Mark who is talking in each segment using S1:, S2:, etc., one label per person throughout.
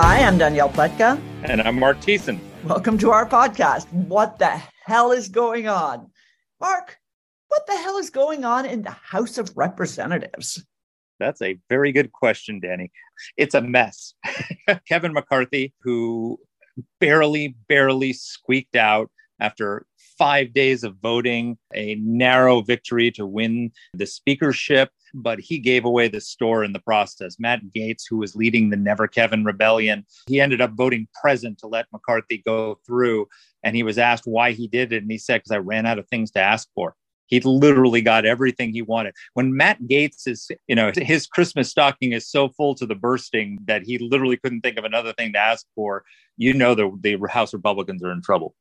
S1: Hi, I'm Danielle Pletka.
S2: And I'm Mark Thiessen.
S1: Welcome to our podcast. What the hell is going on? Mark, what the hell is going on in the House of Representatives?
S2: That's a very good question, Danny. It's a mess. Kevin McCarthy, who barely, barely squeaked out after five days of voting, a narrow victory to win the speakership, but he gave away the store in the process. Matt Gaetz, who was leading the Never Kevin rebellion, he ended up voting present to let McCarthy go through. And he was asked why he did it. And he said, because I ran out of things to ask for. He literally got everything he wanted. When Matt Gaetz is, you know, his Christmas stocking is so full to the bursting that he literally couldn't think of another thing to ask for, you know, the, the House Republicans are in trouble.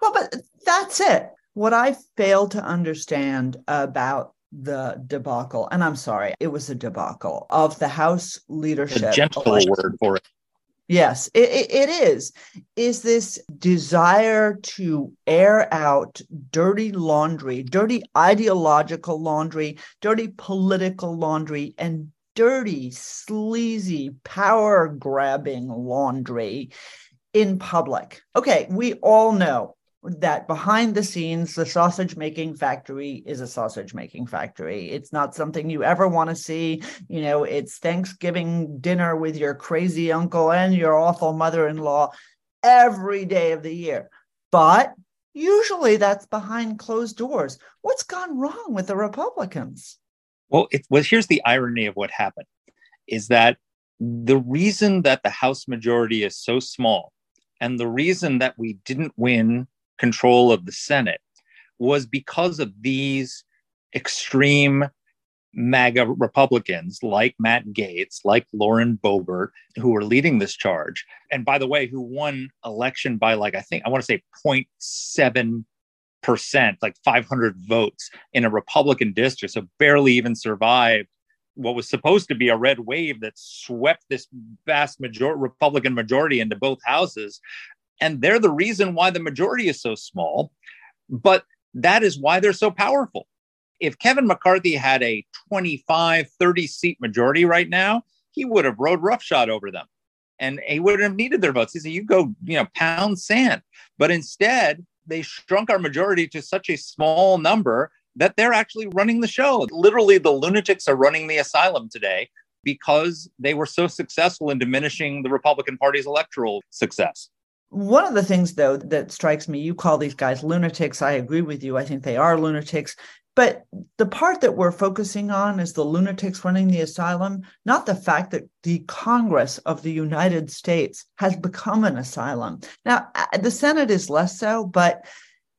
S1: Well, but that's it. What I fail to understand about the debacle, and I'm sorry, it was a debacle of the House leadership.
S2: A gentle election. word for it.
S1: Yes, it, it, it is. Is this desire to air out dirty laundry, dirty ideological laundry, dirty political laundry, and dirty, sleazy, power grabbing laundry in public? Okay, we all know that behind the scenes, the sausage making factory is a sausage making factory. It's not something you ever want to see. You know, it's Thanksgiving dinner with your crazy uncle and your awful mother in law every day of the year. But usually that's behind closed doors. What's gone wrong with the Republicans?
S2: Well, it was here's the irony of what happened is that the reason that the House majority is so small and the reason that we didn't win control of the Senate was because of these extreme MAGA Republicans like Matt Gaetz, like Lauren Boebert, who were leading this charge. And by the way, who won election by like, I think, I want to say 0.7 percent, like 500 votes in a Republican district. So barely even survived what was supposed to be a red wave that swept this vast major- Republican majority into both houses. And they're the reason why the majority is so small. But that is why they're so powerful. If Kevin McCarthy had a 25, 30 seat majority right now, he would have rode roughshod over them and he wouldn't have needed their votes. He said, You go, you know, pound sand. But instead, they shrunk our majority to such a small number that they're actually running the show. Literally, the lunatics are running the asylum today because they were so successful in diminishing the Republican Party's electoral success.
S1: One of the things, though, that strikes me, you call these guys lunatics. I agree with you. I think they are lunatics. But the part that we're focusing on is the lunatics running the asylum, not the fact that the Congress of the United States has become an asylum. Now, the Senate is less so, but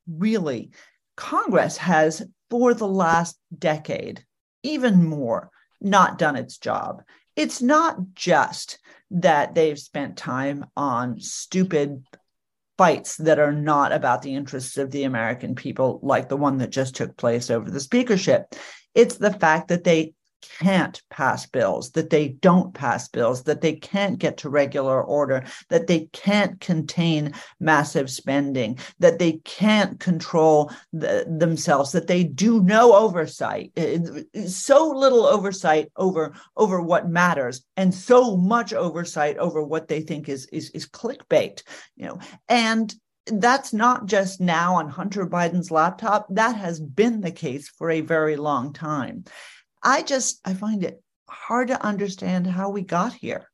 S1: really, Congress has, for the last decade, even more, not done its job. It's not just that they've spent time on stupid fights that are not about the interests of the American people, like the one that just took place over the speakership. It's the fact that they can't pass bills, that they don't pass bills, that they can't get to regular order, that they can't contain massive spending, that they can't control the, themselves, that they do no oversight, eh, eh, so little oversight over over what matters, and so much oversight over what they think is is, is clickbait, you know, and that's not just now on Hunter Biden's laptop. That has been the case for a very long time. I just I find it hard to understand how we got here.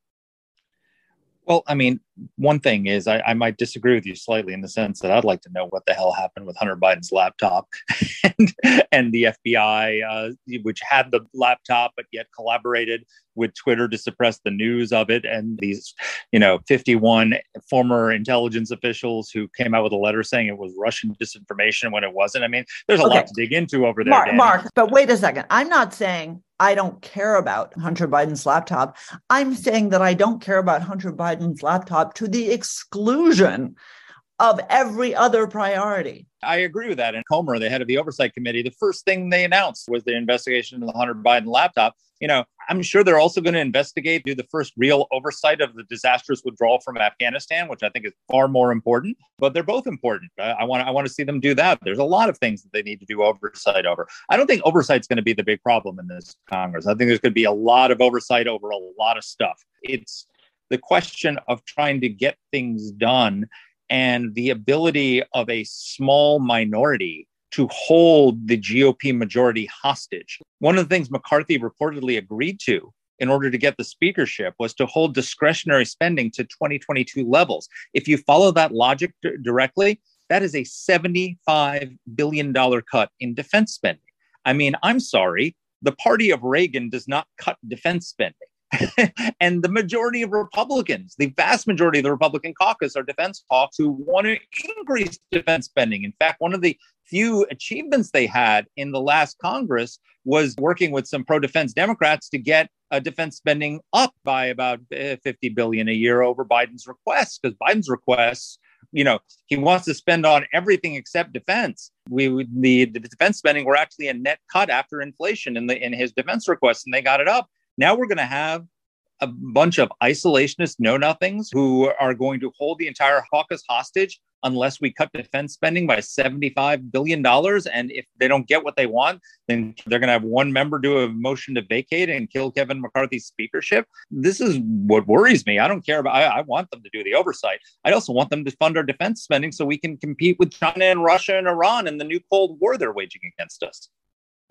S2: Well, I mean, one thing is I, I, might disagree with you slightly in the sense that I'd like to know what the hell happened with Hunter Biden's laptop and, and the FBI, uh, which had the laptop but yet collaborated with Twitter to suppress the news of it. And these, you know, 51 former intelligence officials who came out with a letter saying it was Russian disinformation when it wasn't. I mean, there's a okay. lot to dig into over there.
S1: Mark, Mark, but wait a second. I'm not saying I don't care about Hunter Biden's laptop. I'm saying that I don't care about Hunter Biden's laptop to the exclusion of every other priority.
S2: I agree with that. And Comer, the head of the oversight committee, the first thing they announced was the investigation of the Hunter Biden laptop. You know, I'm sure they're also going to investigate, do the first real oversight of the disastrous withdrawal from Afghanistan, which I think is far more important. But they're both important. I want I want to see them do that. There's a lot of things that they need to do oversight over. I don't think oversight's going to be the big problem in this Congress. I think there's going to be a lot of oversight over a lot of stuff. It's the question of trying to get things done and the ability of a small minority to hold the GOP majority hostage. One of the things McCarthy reportedly agreed to in order to get the speakership was to hold discretionary spending to 2022 levels. If you follow that logic d- directly, that is a $75 billion cut in defense spending. I mean, I'm sorry, the party of Reagan does not cut defense spending. and the majority of Republicans, the vast majority of the Republican caucus, are defense hawks who want to increase defense spending. In fact, one of the few achievements they had in the last Congress was working with some pro defense Democrats to get uh, defense spending up by about uh, 50 billion a year over Biden's request, because Biden's requests you know he wants to spend on everything except defense we the, the defense spending were actually a net cut after inflation in the in his defense request and they got it up now we're going to have a bunch of isolationist know nothings who are going to hold the entire caucus hostage unless we cut defense spending by $75 billion. And if they don't get what they want, then they're going to have one member do a motion to vacate and kill Kevin McCarthy's speakership. This is what worries me. I don't care about, I, I want them to do the oversight. I also want them to fund our defense spending so we can compete with China and Russia and Iran in the new Cold War they're waging against us.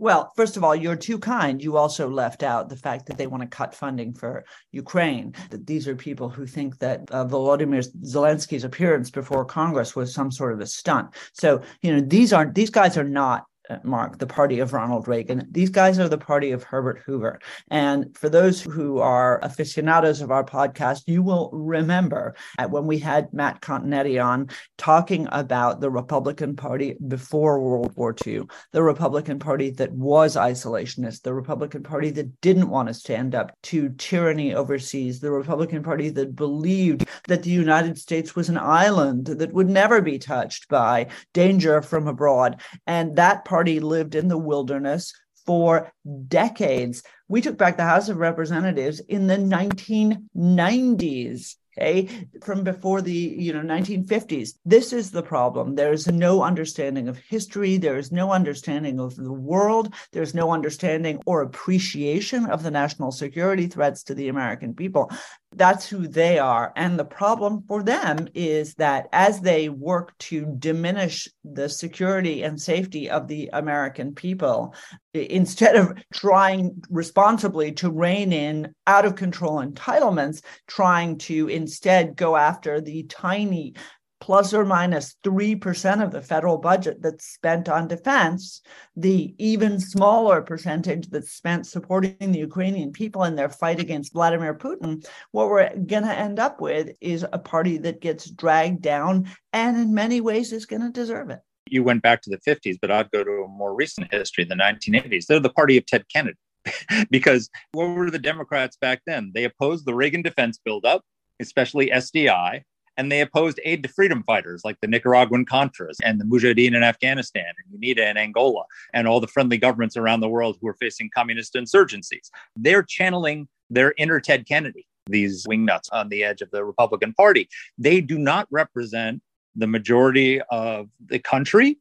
S1: Well, first of all, you're too kind. You also left out the fact that they want to cut funding for Ukraine. That these are people who think that uh, Volodymyr Zelensky's appearance before Congress was some sort of a stunt. So, you know, these aren't these guys are not Mark, the party of Ronald Reagan. These guys are the party of Herbert Hoover. And for those who are aficionados of our podcast, you will remember when we had Matt Continetti on talking about the Republican Party before World War II, the Republican Party that was isolationist, the Republican Party that didn't want to stand up to tyranny overseas, the Republican Party that believed that the United States was an island that would never be touched by danger from abroad. And that party lived in the wilderness for decades. We took back the House of Representatives in the 1990s okay? From before the you know 1950s this is the problem. There's no understanding of history. There's no understanding of the world. There's no understanding or appreciation of the national security threats to the american people that's who they are. And the problem for them is that as they work to diminish the security and safety of the american people instead of trying responsibly to rein in out of control entitlements trying to instead go after the tiny plus or minus 3% of the federal budget that's spent on defense, the even smaller percentage that's spent supporting the Ukrainian people in their fight against Vladimir Putin, what we're going to end up with is a party that gets dragged down and in many ways is going to deserve it.
S2: You went back to the 50s, but I'd go to a more recent history, the 1980s. They're the party of Ted Kennedy. because what were the Democrats back then? They opposed the Reagan defense buildup, especially SDI and they opposed aid to freedom fighters like the Nicaraguan Contras and the Mujahideen in Afghanistan and UNITA in Angola and all the friendly governments around the world who are facing communist insurgencies. They're channeling their inner Ted Kennedy, these wingnuts on the edge of the Republican Party. They do not represent the majority of the country,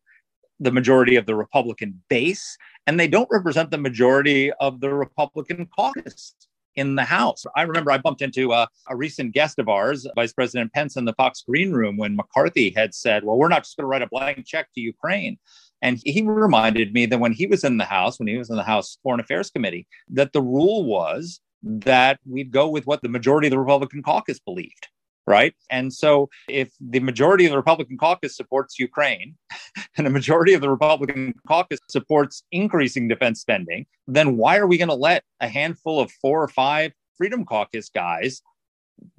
S2: the majority of the Republican base, and they don't represent the majority of the Republican caucus in the House. I remember I bumped into a, a, recent guest of ours, Vice President Pence, in the Fox Green Room when McCarthy had said, Well, we're not just going to write a blank check to Ukraine. And he reminded me that when he was in the House, when he was in the House Foreign Affairs Committee, that the rule was that we'd go with what the majority of the Republican caucus believed. Right? And so if the majority of the Republican caucus supports Ukraine and a majority of the Republican caucus supports increasing defense spending, then why are we going to let a handful of four or five Freedom Caucus guys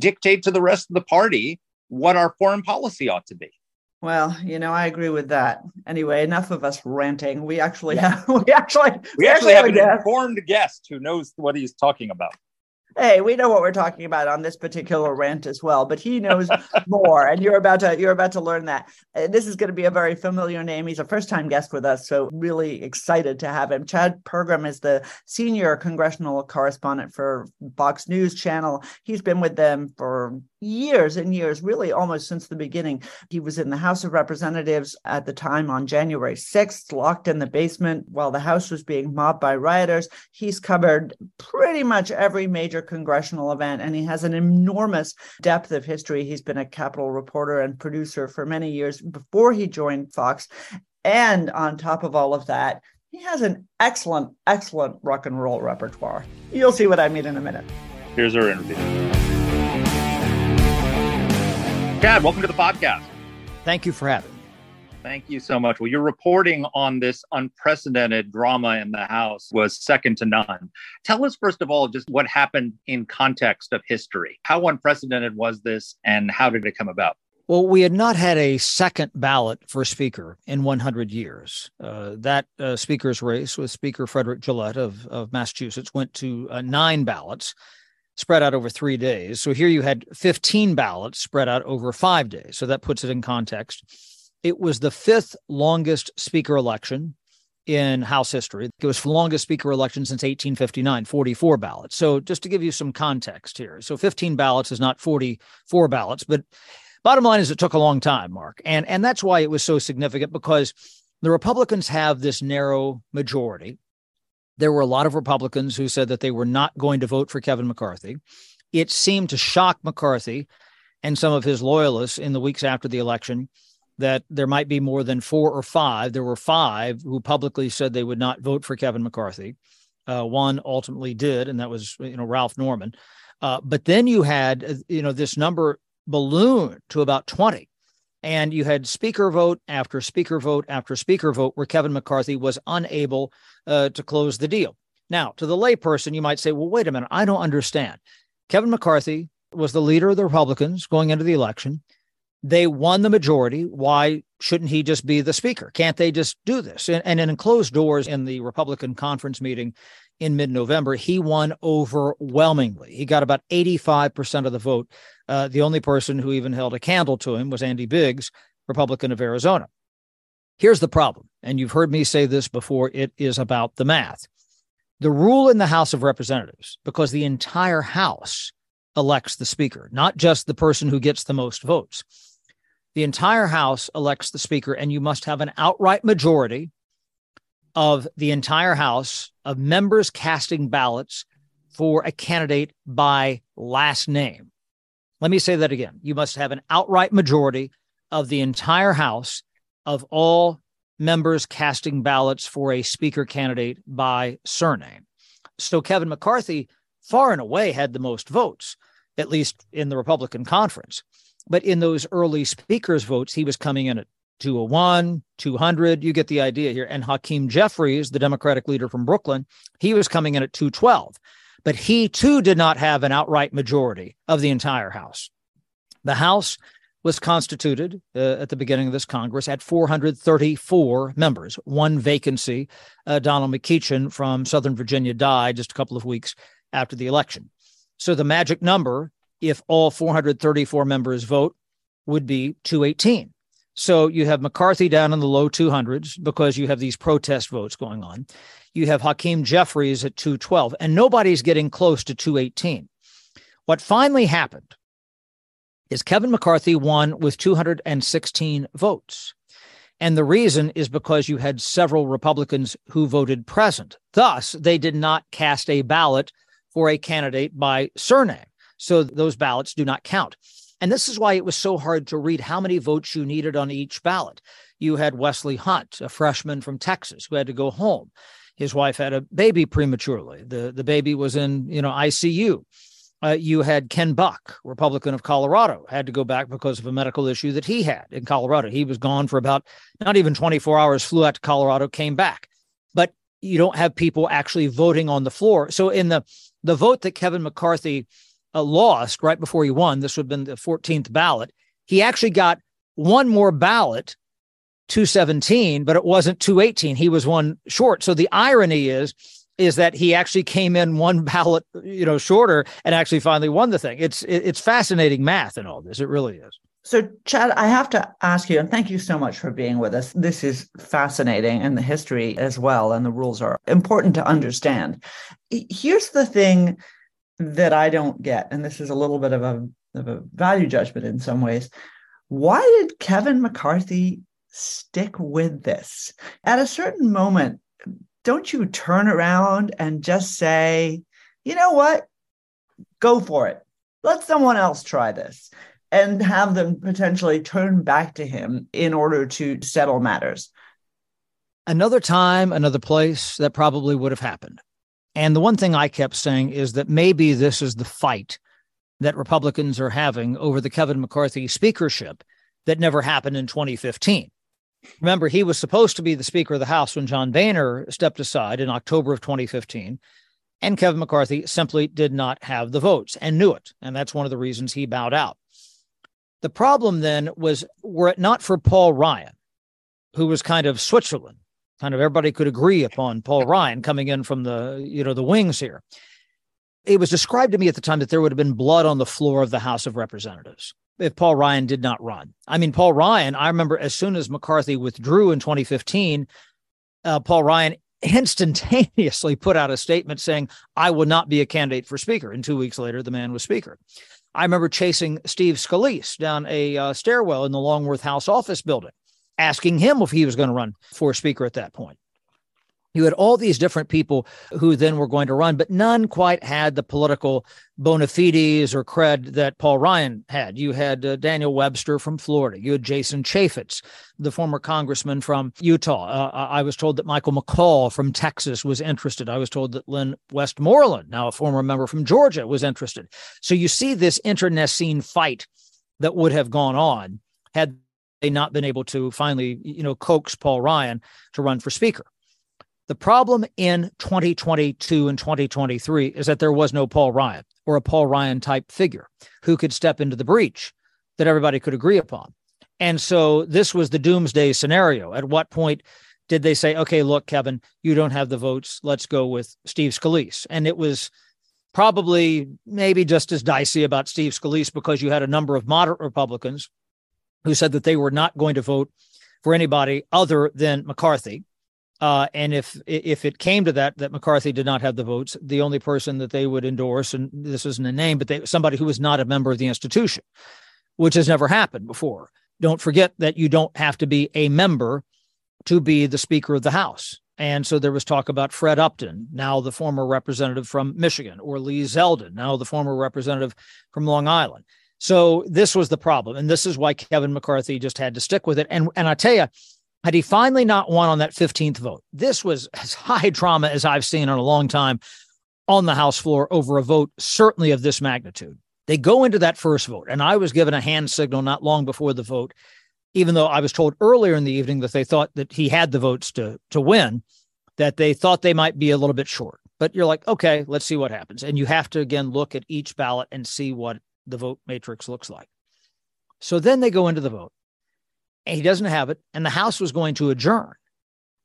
S2: dictate to the rest of the party what our foreign policy ought to be?
S1: Well, you know, I agree with that. Anyway, enough of us ranting. We actually yeah. have we actually
S2: we, we actually, have, have an informed guest who knows what he's talking about
S1: hey we know what we're talking about on this particular rant as well but he knows more and you're about to you're about to learn that. Uh, this is going to be a very familiar name. He's a first time guest with us so really excited to have him. Chad pergram is the senior congressional correspondent for fox news channel. He's been with them for years and years, really almost since the beginning. He was in the House of Representatives at the time on January 6th, locked in the basement while the House was being mobbed by rioters. He's covered pretty much every major congressional event, and he has an enormous depth of history. He's been a Capitol reporter and producer for many years before he joined Fox. And on top of all of that, he has an excellent, excellent rock and roll repertoire. You'll see what I mean in a minute.
S2: Here's our interview. Chad, welcome to the podcast.
S3: Thank you for having me.
S2: Thank you so much. Well, your reporting on this unprecedented drama in the House was second to none. Tell us, first of all, just what happened in context of history. How unprecedented was this, and how did it come about?
S3: Well, we had not had a second ballot for Speaker in 100 years. Uh, that uh, Speaker's race with Speaker Frederick Gillett of, of Massachusetts went to uh, nine ballots spread out over three days. So here you had 15 ballots spread out over five days. So that puts it in context. It was the fifth longest speaker election in House history. It was the longest speaker election since 1859, 44 ballots. So just to give you some context here. So 15 ballots is not 44 ballots, but bottom line is it took a long time, Mark. And and that's why it was so significant because the Republicans have this narrow majority there were a lot of Republicans who said that they were not going to vote for Kevin McCarthy. It seemed to shock McCarthy and some of his loyalists in the weeks after the election that there might be more than four or five. There were five who publicly said they would not vote for Kevin McCarthy. Uh, one ultimately did, and that was you know Ralph Norman. Uh, but then you had uh, you know this number balloon to about twenty and you had speaker vote after speaker vote after speaker vote where Kevin McCarthy was unable uh, to close the deal. Now, to the layperson, you might say, well, wait a minute, I don't understand. Kevin McCarthy was the leader of the Republicans going into the election. They won the majority. Why shouldn't he just be the speaker? Can't they just do this? And, and in closed doors in the Republican conference meeting in mid November, he won overwhelmingly. He got about 85% of the vote. Uh, the only person who even held a candle to him was Andy Biggs, Republican of Arizona. Here's the problem, and you've heard me say this before it is about the math. The rule in the House of Representatives, because the entire House elects the Speaker, not just the person who gets the most votes. The entire House elects the Speaker, and you must have an outright majority of the entire House of members casting ballots for a candidate by last name. Let me say that again. You must have an outright majority of the entire House of all members casting ballots for a speaker candidate by surname. So Kevin McCarthy far and away had the most votes, at least in the Republican conference. But in those early speakers' votes, he was coming in at 201, 200. You get the idea here. And Hakeem Jeffries, the Democratic leader from Brooklyn, he was coming in at 212. But he too did not have an outright majority of the entire House. The House was constituted uh, at the beginning of this Congress at 434 members, one vacancy. Uh, Donald McEachin from Southern Virginia died just a couple of weeks after the election. So the magic number, if all 434 members vote, would be 218. So you have McCarthy down in the low 200s because you have these protest votes going on. You have Hakeem Jeffries at 212, and nobody's getting close to 218. What finally happened is Kevin McCarthy won with 216 votes. And the reason is because you had several Republicans who voted present. Thus, they did not cast a ballot for a candidate by surname. So those ballots do not count. And this is why it was so hard to read how many votes you needed on each ballot. You had Wesley Hunt, a freshman from Texas, who had to go home. His wife had a baby prematurely. The, the baby was in, you know, ICU. Uh, you had Ken Buck, Republican of Colorado, had to go back because of a medical issue that he had in Colorado. He was gone for about not even 24 hours, flew out to Colorado, came back. But you don't have people actually voting on the floor. So in the the vote that Kevin McCarthy uh, lost right before he won, this would have been the 14th ballot. He actually got one more ballot 217, but it wasn't 218. He was one short. So the irony is is that he actually came in one ballot, you know, shorter and actually finally won the thing. It's it's fascinating math in all this. It really is.
S1: So, Chad, I have to ask you, and thank you so much for being with us. This is fascinating, and the history as well, and the rules are important to understand. Here's the thing that I don't get, and this is a little bit of a, of a value judgment in some ways. Why did Kevin McCarthy stick with this? At a certain moment, don't you turn around and just say, you know what? Go for it. Let someone else try this and have them potentially turn back to him in order to settle matters.
S3: Another time, another place, that probably would have happened. And the one thing I kept saying is that maybe this is the fight that Republicans are having over the Kevin McCarthy speakership that never happened in 2015. Remember, he was supposed to be the Speaker of the House when John Boehner stepped aside in October of 2015. And Kevin McCarthy simply did not have the votes and knew it. And that's one of the reasons he bowed out. The problem then was were it not for Paul Ryan, who was kind of Switzerland, kind of everybody could agree upon Paul Ryan coming in from the, you know, the wings here. It was described to me at the time that there would have been blood on the floor of the House of Representatives if Paul Ryan did not run. I mean, Paul Ryan, I remember as soon as McCarthy withdrew in 2015, uh, Paul Ryan instantaneously put out a statement saying, I will not be a candidate for speaker. And two weeks later, the man was speaker. I remember chasing Steve Scalise down a uh, stairwell in the Longworth House office building, asking him if he was going to run for speaker at that point. You had all these different people who then were going to run, but none quite had the political bona fides or cred that Paul Ryan had. You had uh, Daniel Webster from Florida. You had Jason Chaffetz, the former congressman from Utah. Uh, I was told that Michael McCaul from Texas was interested. I was told that Lynn Westmoreland, now a former member from Georgia, was interested. So you see this internecine fight that would have gone on had not been able to finally, you know, coax Paul Ryan to run for speaker. The problem in 2022 and 2023 is that there was no Paul Ryan or a Paul Ryan type figure who could step into the breach that everybody could agree upon. And so this was the doomsday scenario. At what point did they say, okay, look, Kevin, you don't have the votes. Let's go with Steve Scalise? And it was probably maybe just as dicey about Steve Scalise because you had a number of moderate Republicans who said that they were not going to vote for anybody other than McCarthy. Uh, and if if it came to that, that McCarthy did not have the votes, the only person that they would endorse, and this isn't a name, but they, somebody who was not a member of the institution, which has never happened before. Don't forget that you don't have to be a member to be the Speaker of the House. And so there was talk about Fred Upton, now the former representative from Michigan, or Lee Zeldin, now the former representative from Long Island. So this was the problem. And this is why Kevin McCarthy just had to stick with it. And, and I tell you, had he finally not won on that 15th vote, this was as high drama as I've seen in a long time on the House floor over a vote, certainly of this magnitude. They go into that first vote, and I was given a hand signal not long before the vote, even though I was told earlier in the evening that they thought that he had the votes to, to win, that they thought they might be a little bit short. But you're like, okay, let's see what happens. And you have to again look at each ballot and see what the vote matrix looks like. So then they go into the vote And he doesn't have it, and the House was going to adjourn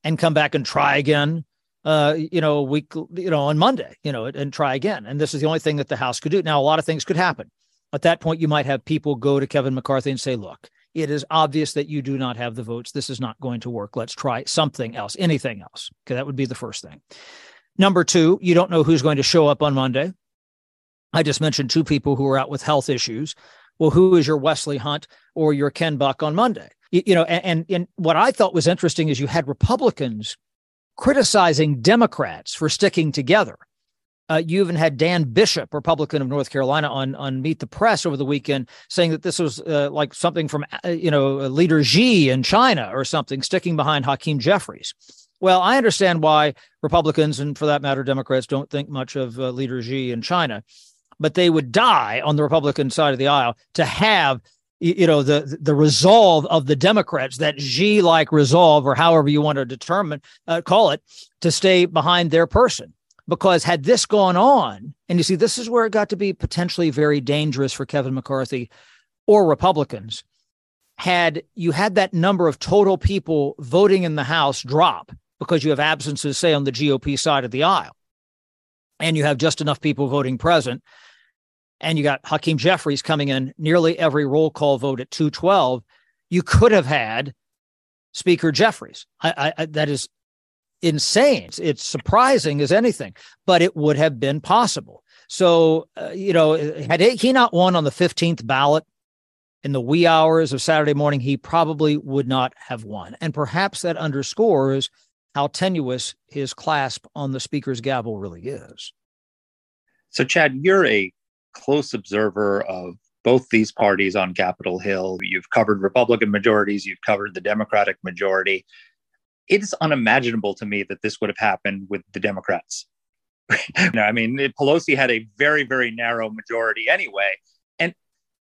S3: and come back and try again. Uh, you know, week, you know, on Monday, you know, and try again. And this is the only thing that the House could do. Now, a lot of things could happen. At that point, you might have people go to Kevin McCarthy and say, "Look, it is obvious that you do not have the votes. This is not going to work. Let's try something else, anything else." Okay, that would be the first thing. Number two, you don't know who's going to show up on Monday. I just mentioned two people who are out with health issues. Well, who is your Wesley Hunt or your Ken Buck on Monday? you, you know, and, and, what I thought was interesting is you had Republicans criticizing Democrats for sticking together. Uh, you even had Dan Bishop, Republican of North Carolina, on on Meet the Press over the weekend, saying that this was uh, like something from uh, you know leader Xi in China or something, sticking behind Hakeem Jeffries. Well, I understand why Republicans and, for that matter, Democrats don't think much of uh, leader Xi in China, but they would die on the Republican side of the aisle to have you know the the resolve of the Democrats that Xi like resolve or however you want to determine uh, call it to stay behind their person. Because had this gone on and you see this is where it got to be potentially very dangerous for Kevin McCarthy or Republicans had you had that number of total people voting in the House drop because you have absences say on the GOP side of the aisle and you have just enough people voting present and you got Hakeem Jeffries coming in nearly every roll call vote at 212, you could have had Speaker Jeffries. I, I, that is insane. It's surprising as anything, but it would have been possible. So, uh, you know, had he not won on the 15th ballot in the wee hours of Saturday morning, he probably would not have won. And perhaps that underscores how tenuous his clasp on the speaker's gavel really is.
S2: So, Chad, you're a close observer of both these parties on Capitol Hill. You've covered Republican majorities, you've covered the Democratic majority. It is unimaginable to me that this would have happened with the Democrats. no, I mean, Pelosi had a very, very narrow majority anyway. And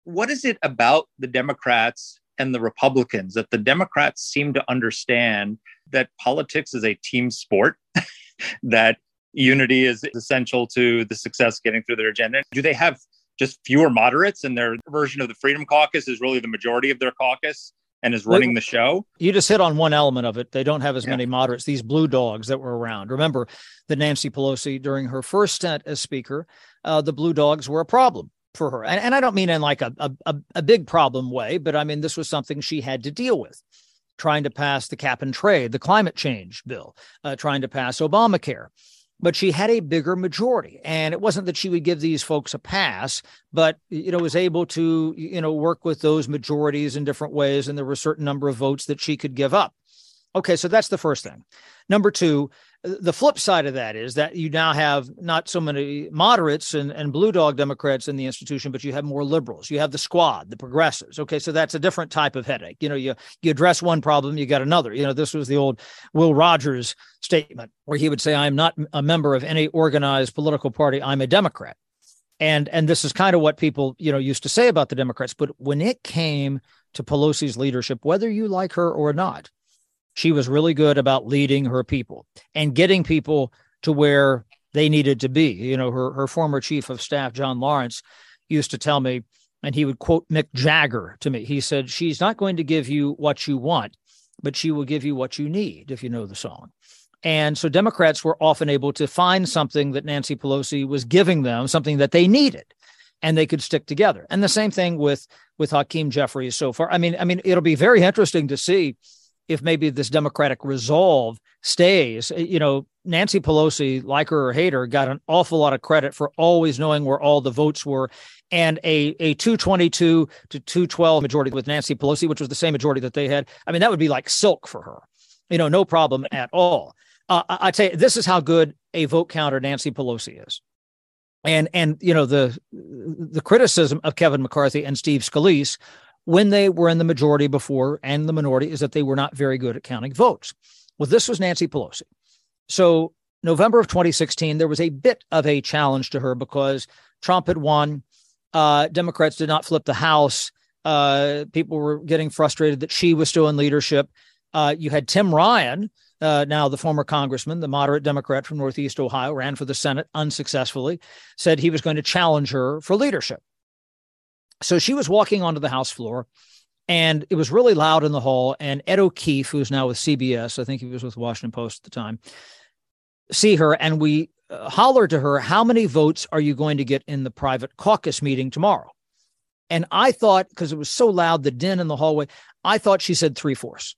S2: what is it about the Democrats and the Republicans that the Democrats seem to understand that politics is a team sport, that unity is essential to the success getting through their agenda. Do they have just fewer moderates and their version of the Freedom Caucus is really the majority of their caucus and is running the show?
S3: You just hit on one element of it. They don't have as yeah. many moderates, these blue dogs that were around. Remember that Nancy Pelosi, during her first stint as Speaker, uh, the blue dogs were a problem for her. And, and I don't mean in like a, a, a big problem way, but I mean, this was something she had to deal with trying to pass the cap and trade, the climate change bill, uh, trying to pass Obamacare but she had a bigger majority. And it wasn't that she would give these folks a pass but you know was able to you know work with those majorities in different ways. And there were a certain number of votes that she could give up. Okay so that's the first thing. Number two the flip side of that is that you now have not so many moderates and, and blue dog Democrats in the institution, but you have more liberals. You have the squad, the progressives. Okay, so that's a different type of headache. You know, you you address one problem, you got another. You know, this was the old Will Rogers statement where he would say, "I'm not a member of any organized political party. I'm a Democrat." And and this is kind of what people you know used to say about the Democrats. But when it came to Pelosi's leadership, whether you like her or not, she was really good about leading her people and getting people to where they needed to be. You know, her her former chief of staff, John Lawrence, used to tell me, and he would quote Mick Jagger to me. He said, She's not going to give you what you want, but she will give you what you need, if you know the song. And so Democrats were often able to find something that Nancy Pelosi was giving them, something that they needed, and they could stick together. And the same thing with with Hakeem Jeffries so far. I mean, I mean, it'll be very interesting to see if maybe this Democratic resolve stays. Eh, you know, Nancy Pelosi, like her or hate her, got an awful lot of credit for always knowing where all the votes were. And a, a 222 to 212 majority with Nancy Pelosi, which was the same majority that they had. I mean, that would be like silk for her, you know, no problem at all. Uh, I'd say this is how good a vote counter Nancy Pelosi is. And and you know the the criticism of Kevin McCarthy and Steve Scalise when they were in the majority before and the minority is that they were not very good at counting votes. Well, this was Nancy Pelosi. So, November of 2016, there was a bit of a challenge to her because Trump had won. Uh, Democrats did not flip the House. Uh, people were getting frustrated that she was still in leadership. Uh, you had Tim Ryan, uh, now the former congressman, the moderate Democrat from Northeast Ohio, ran for the Senate unsuccessfully, said he was going to challenge her for leadership. So she was walking onto the House floor and it was really loud in the hall. And Ed O'Keefe, who's now with CBS, I think he was with Washington Post at the time, see her and we uh, to her, How many votes are you going to get in the private caucus meeting tomorrow? And I thought, because it was so loud, the din in the hallway, I thought she said three fourths.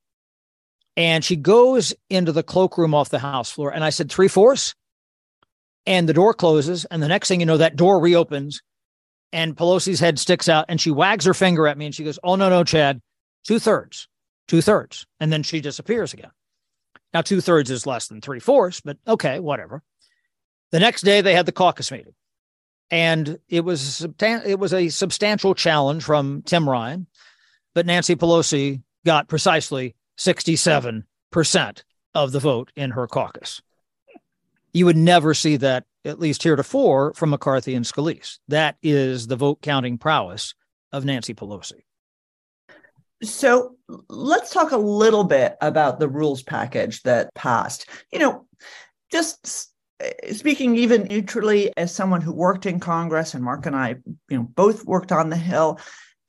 S3: And she goes into the cloakroom off the House floor. And I said, Three fourths? And the door closes. And the next thing you know, that door reopens and Pelosi's head sticks out and she wags her finger at me and she goes, Oh, no, no, Chad, two thirds, two thirds. And then she disappears again. Now, two thirds is less than three fourths, but okay, whatever. The next day they had the caucus meeting. And it was it was a substantial challenge from Tim Ryan, but Nancy Pelosi got precisely 67% of the vote in her caucus. You would never see that at least heretofore, from McCarthy and Scalise. That is the vote counting prowess of Nancy Pelosi.
S1: So let's talk a little bit about the rules package that passed. You know, just speaking even neutrally as someone who worked in Congress, and Mark and I, you know, both worked on the Hill.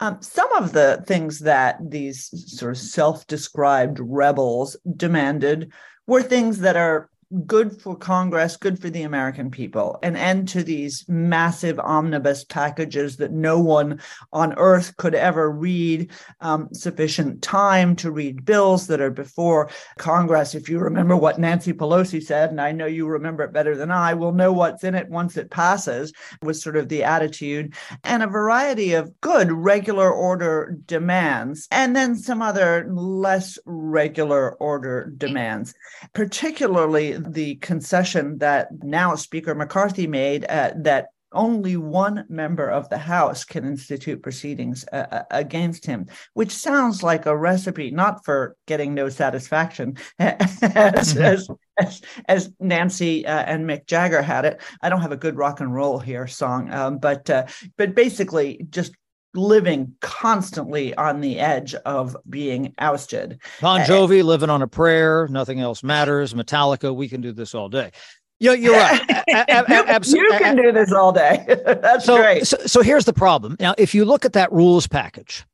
S1: Um, some of the things that these sort of self-described rebels demanded were things that are good for Congress, good for the American people, an end to these massive omnibus packages that no one on earth could ever read, um, sufficient time to read bills that are before Congress. If you remember what Nancy Pelosi said, and I know you remember it better than I, we'll know what's in it once it passes, was sort of the attitude, and a variety of good regular order demands, and then some other less regular order demands, particularly the concession that now Speaker McCarthy made uh, that only one member of the House can institute proceedings uh, uh against him, which sounds like a recipe not for getting no satisfaction, as, mm-hmm. as, as, as, Nancy uh, and Mick Jagger had it. I don't have a good rock and roll here song, um, but uh, but basically just living constantly on the edge of being ousted.
S3: Bon Jovi, uh, living on a prayer, nothing else matters. Metallica, we can do this all day. Yeah, you're right.
S1: Absolutely. you can do this all day. That's
S3: so,
S1: great.
S3: So, so here's the problem. Now, if you look at that rules package,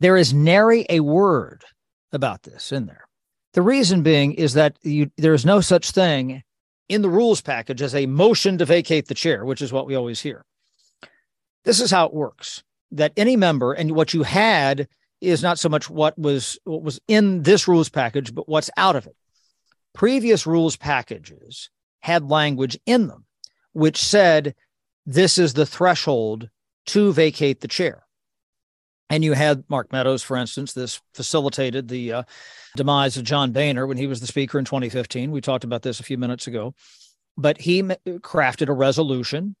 S3: there is nary a word about this in there. The reason being is that you, there is no such thing in the rules package as a motion to vacate the chair, which is what we always hear. This is how it works that any member and what you had is not so much what was what was in this rules package, but what's out of it. Previous rules packages had language in them which said this is the threshold to vacate the chair. And you had Mark Meadows, for instance, this facilitated the uh, demise of John Boehner when he was the speaker in 2015. We talked about this a few minutes ago. But he crafted a resolution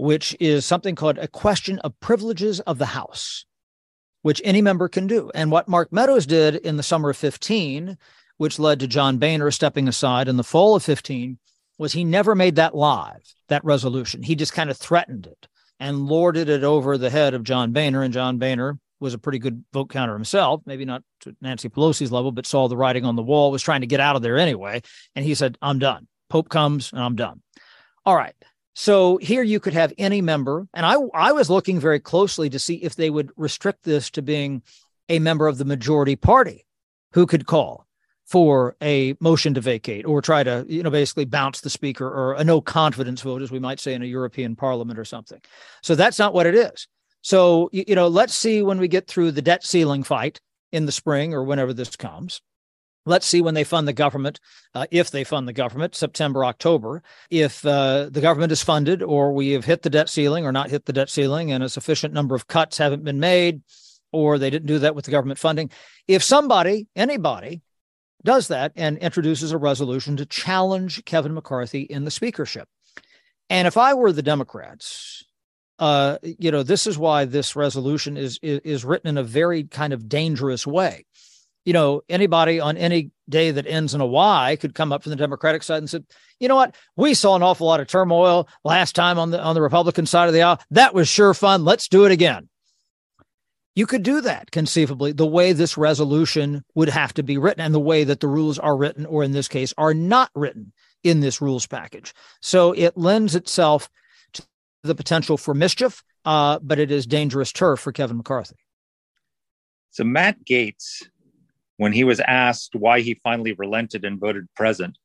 S3: which is something called a question of privileges of the House, which any member can do. And what Mark Meadows did in the summer of 15, which led to John Boehner stepping aside in the fall of 15, was he never made that live, that resolution. He just kind of threatened it and lorded it over the head of John Boehner. And John Boehner was a pretty good vote counter himself, maybe not to Nancy Pelosi's level, but saw the writing on the wall, was trying to get out of there anyway. And he said, I'm done. Pope comes and I'm done. All right. So here you could have any member, and I I was looking very closely to see if they would restrict this to being a member of the majority party who could call for a motion to vacate or try to you know basically bounce the speaker or a no confidence vote as we might say in a European parliament or something. So that's not what it is. So you know let's see when we get through the debt ceiling fight in the spring or whenever this comes Let's see when they fund the government, uh, if they fund the government, September, October. If uh, the government is funded, or we have hit the debt ceiling or not hit the debt ceiling, and a sufficient number of cuts haven't been made, or they didn't do that with the government funding. If somebody, anybody, does that and introduces a resolution to challenge Kevin McCarthy in the speakership. And if I were the Democrats, uh, you know, this is why this resolution is, is, is written in a very kind of dangerous way you know, anybody on any day that ends in a Y could come up from the Democratic side and said, you know what, we saw an awful lot of turmoil last time on the on the Republican side of the aisle. That was sure fun. Let's do it again. You could do that conceivably the way this resolution would have to be written and the way that the rules are written, or in this case, are not written in this rules package. So it lends itself to the potential for mischief, uh, but it is dangerous turf for Kevin McCarthy.
S2: So Matt Gaetz when he was asked why he finally relented and voted present,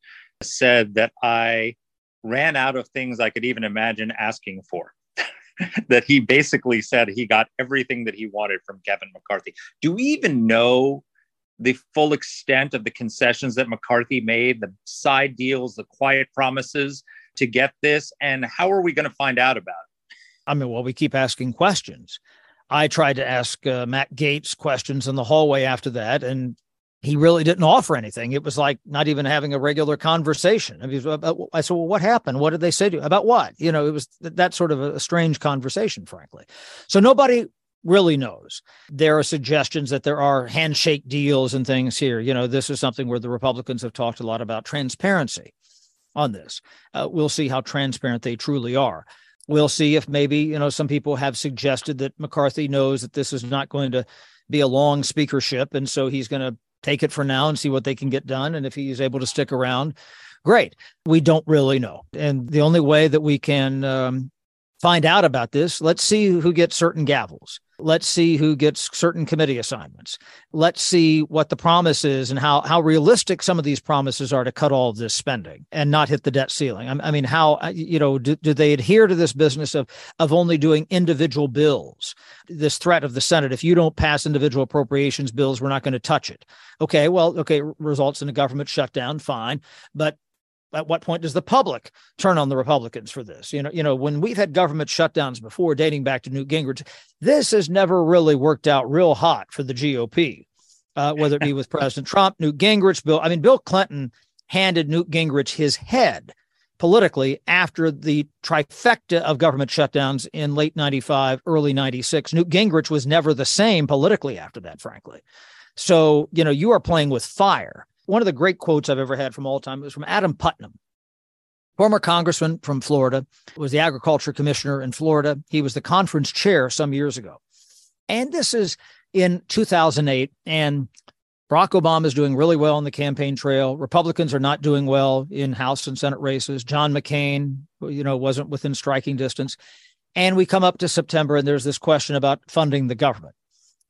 S2: said that I ran out of things I could even imagine asking for. that he basically said he got everything that he wanted from Kevin McCarthy. Do we even know the full extent of the concessions that McCarthy made, the side deals, the quiet promises to get this? And how are we going to find out about it?
S3: I mean, well, we keep asking questions. I tried to ask uh, Matt Gaetz questions in the hallway after that, and he really didn't offer anything. It was like not even having a regular conversation. I, mean, I said, "Well, what happened? What did they say to you about what?" You know, it was that sort of a strange conversation, frankly. So nobody really knows. There are suggestions that there are handshake deals and things here. You know, this is something where the Republicans have talked a lot about transparency. on this. Uh, we'll see how transparent they truly are. We'll see if maybe, you know, some people have suggested that McCarthy knows that this is not going to be a long speakership. And so he's going to take it for now and see what they can get done. And if he's able to stick around, great. We don't really know. And the only way that we can um, find out about this, let's see who gets certain gavels. Let's see who gets certain committee assignments. Let's see what the promise is and how how realistic some of these promises are to cut all of this spending and not hit the debt ceiling. I, I mean, how you know do, do they adhere to this business of of only doing individual bills? This threat of the Senate: if you don't pass individual appropriations bills, we're not going to touch it. Okay, well, okay, results in a government shutdown, fine, but at what point does the public turn on the Republicans for this? You know, you know, when we've had government shutdowns before, dating back to Newt Gingrich, this has never really worked out real hot for the GOP, uh, whether it be with President Trump, Newt Gingrich, Bill. I mean, Bill Clinton handed Newt Gingrich his head politically after the trifecta of government shutdowns in late 95, early 96. Newt Gingrich was never the same politically after that, frankly. So, you know, you are playing with fire one of the great quotes I've ever had from all time was from Adam Putnam, former congressman from Florida, was the agriculture commissioner in Florida. He was the conference chair some years ago. And this is in 2008. And Barack Obama is doing really well on the campaign trail. Republicans are not doing well in House and Senate races. John McCain, you know, wasn't within striking distance. And we come up to September, and there's this question about funding the government.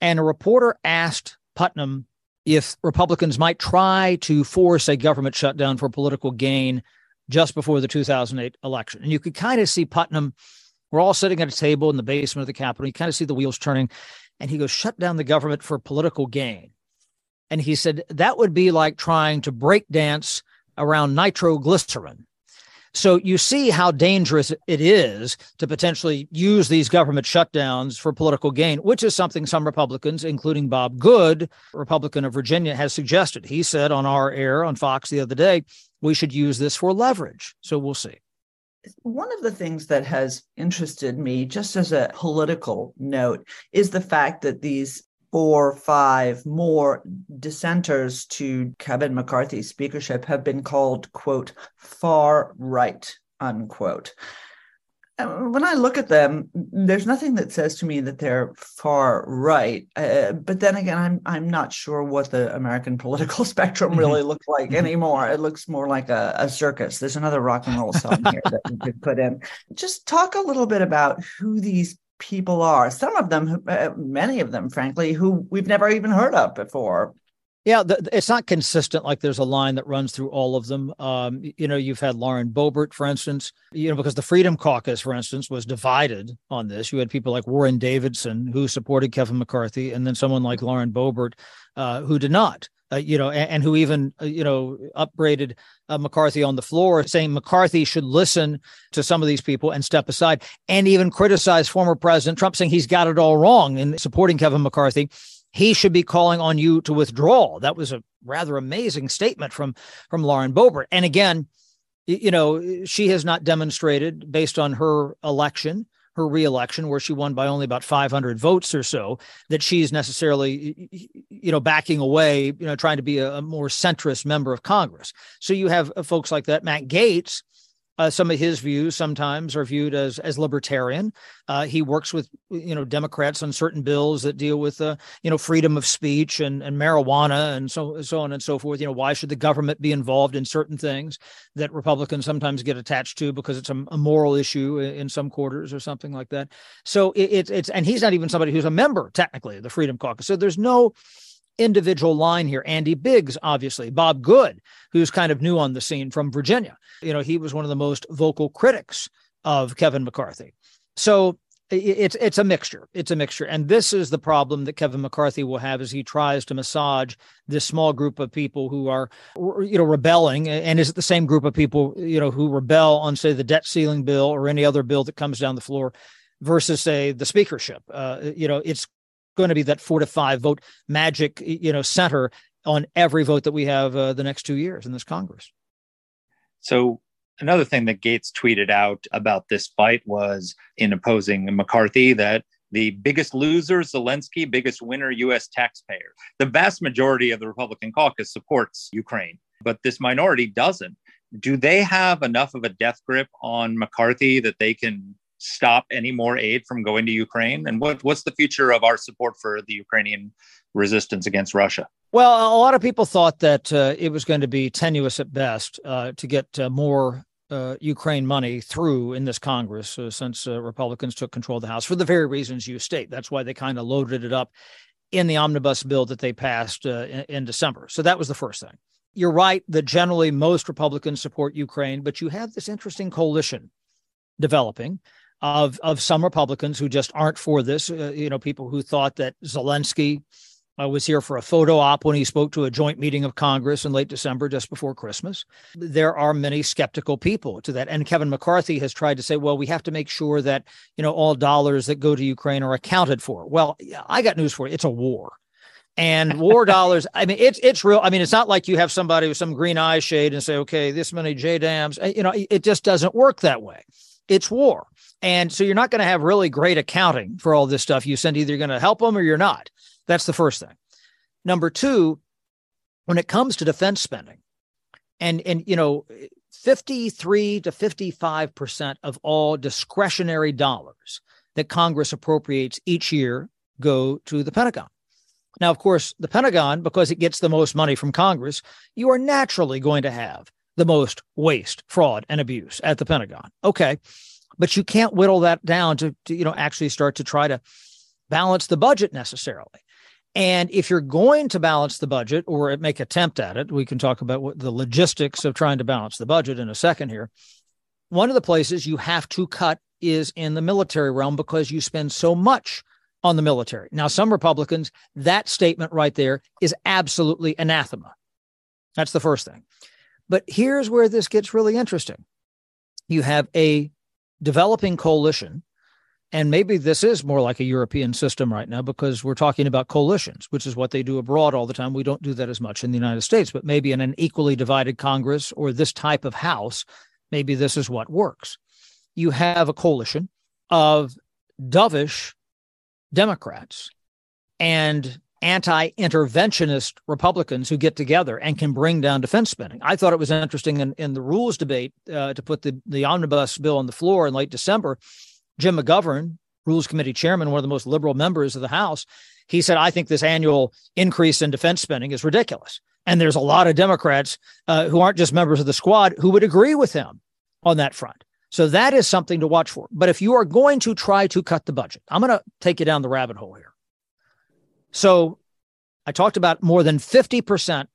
S3: And a reporter asked Putnam if Republicans might try to force a government shutdown for political gain just before the 2008 election. And you could kind of see Putnam, we're all sitting at a table in the basement of the Capitol. You kind of see the wheels turning. And he goes, shut down the government for political gain. And he said, that would be like trying to break dance around nitroglycerin. So you see how dangerous it is to potentially use these government shutdowns for political gain, which is something some Republicans, including Bob Good, Republican of Virginia, has suggested. He said on our air on Fox the other day, we should use this for leverage. So we'll see.
S1: One of the things that has interested me, just as a political note, is the fact that these four, five more dissenters to Kevin McCarthy's speakership have been called, quote, far right, unquote. When I look at them, there's nothing that says to me that they're far right. Uh, but then again, I'm I'm not sure what the American political spectrum mm-hmm. really looks like mm-hmm. anymore. It looks more like a, a circus. There's another rock and roll song here that we could put in. Just talk a little bit about who these people are. Some of them, uh, many of them, frankly, who we've never even heard of before.
S3: Yeah, the, it's not consistent. Like there's a line that runs through all of them. Um, you know, you've had Lauren Boebert, for instance. You know, because the Freedom Caucus, for instance, was divided on this. You had people like Warren Davidson who supported Kevin McCarthy, and then someone like Lauren Boebert uh, who did not uh, you know, and, and, who even, uh, you know, upbraided uh, McCarthy on the floor, saying McCarthy should listen to some of these people and step aside, and even criticize former President Trump, saying he's got it all wrong in supporting Kevin McCarthy. He should be calling on you to withdraw. That was a rather amazing statement from from Lauren Boebert. And again, you know, she has not demonstrated based on her election her reelection, where she won by only about 500 votes or so, that she's necessarily, you know, backing away, you know, trying to be a, more centrist member of Congress. So you have uh, folks like that. Matt Gaetz, uh, some of his views sometimes are viewed as as libertarian. Uh, he works with you know Democrats on certain bills that deal with uh, you know freedom of speech and, and marijuana and so so on and so forth. You know why should the government be involved in certain things that Republicans sometimes get attached to because it's a, a moral issue in some quarters or something like that. So it, it's it's and he's not even somebody who's a member technically of the Freedom Caucus. So there's no individual line here. Andy Biggs, obviously, Bob Good, who's kind of new on the scene from Virginia. You know, he was one of the most vocal critics of Kevin McCarthy. So it's it's a mixture. It's a mixture, and this is the problem that Kevin McCarthy will have as he tries to massage this small group of people who are, you know, rebelling. And is it the same group of people, you know, who rebel on say the debt ceiling bill or any other bill that comes down the floor, versus say the speakership? Uh, you know, it's going to be that four to five vote magic, you know, center on every vote that we have uh, the next two years in this Congress.
S2: So another thing that Gaetz tweeted out about this fight was in opposing McCarthy that the biggest loser, Zelensky, biggest winner, US taxpayer. The vast majority of the Republican caucus supports Ukraine, but this minority doesn't. do they have enough of a death grip on McCarthy that they can stop any more aid from going to Ukraine? And what, what's the future of our support for the Ukrainian resistance against Russia?
S3: Well, a lot of people thought that uh, it was going to be tenuous at best uh, to get uh, more uh, Ukraine money through in this Congress uh, since uh, Republicans took control of the House for the very reasons you state. That's why they kind of loaded it up in the omnibus bill that they passed in, in December. So that was the first thing. You're right that generally most Republicans support Ukraine, but you have this interesting coalition developing of of some Republicans who just aren't for this. Uh, you know, people who thought that Zelensky uh, was here for a photo op when he spoke to a joint meeting of Congress in late December, just before Christmas. There are many skeptical people to that, and Kevin McCarthy has tried to say, "Well, we have to make sure that you know all dollars that go to Ukraine are accounted for." Well, I got news for you: it's a war. And war dollars, I mean, it's it's real. I mean, it's not like you have somebody with some green eye shade and say, okay, this many JDAMs. you know, it just doesn't work that way. It's war. And so you're not going to have really great accounting for all this stuff. You send either you're going to help them or you're not. That's the first thing. Number two, when it comes to defense spending, and and you know, 53 to 55 percent of all discretionary dollars that Congress appropriates each year go to the Pentagon. Now, of course, the Pentagon, because it gets the most money from Congress, you are naturally going to have the most waste, fraud, and abuse at the Pentagon. Okay but you can't whittle that down to, to, you know actually start to try to balance the budget necessarily. And if you're going to balance the budget or make attempt at it we can talk about what the logistics of trying to balance the budget in a second here. One of the places you have to cut is in the military realm because you spend so much on the military. Now some republicans that statement right there is absolutely anathema. That's the first thing. But here's where this gets really interesting. You have a developing coalition and maybe this is more like a European system right now because we're talking about coalitions, which is what they do abroad all the time. We don't do that as much in the United States, but maybe in an equally divided Congress or this type of House, maybe this is what works. You have a coalition of dovish Democrats and anti interventionist Republicans who get together and can bring down defense spending. I thought it was interesting in, in the rules debate uh, to put the, the omnibus bill on the floor in late December. Jim McGovern, Rules Committee chairman, one of the most liberal members of the House, he said, I think this annual increase in defense spending is ridiculous. And there's a lot of Democrats uh, who aren't just members of the squad who would agree with him on that front. So that is something to watch for. But if you are going to try to cut the budget, I'm going to take you down the rabbit hole here. So I talked about more than 50%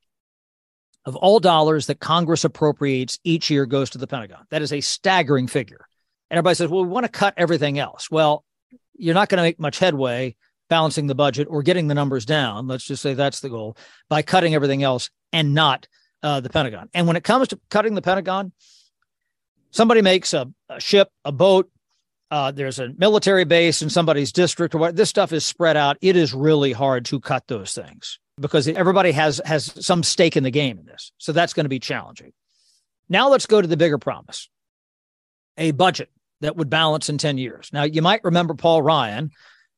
S3: of all dollars that Congress appropriates each year goes to the Pentagon. That is a staggering figure. And everybody says, well, we want to cut everything else. Well, you're not going to make much headway balancing the budget or getting the numbers down. Let's just say that's the goal by cutting everything else and not uh, the Pentagon. And when it comes to cutting the Pentagon, somebody makes a, a ship, a boat, uh, there's a military base in somebody's district or what this stuff is spread out. It is really hard to cut those things because everybody has has some stake in the game in this. So that's going to be challenging. Now let's go to the bigger promise a budget that would balance in 10 years. Now you might remember paul ryan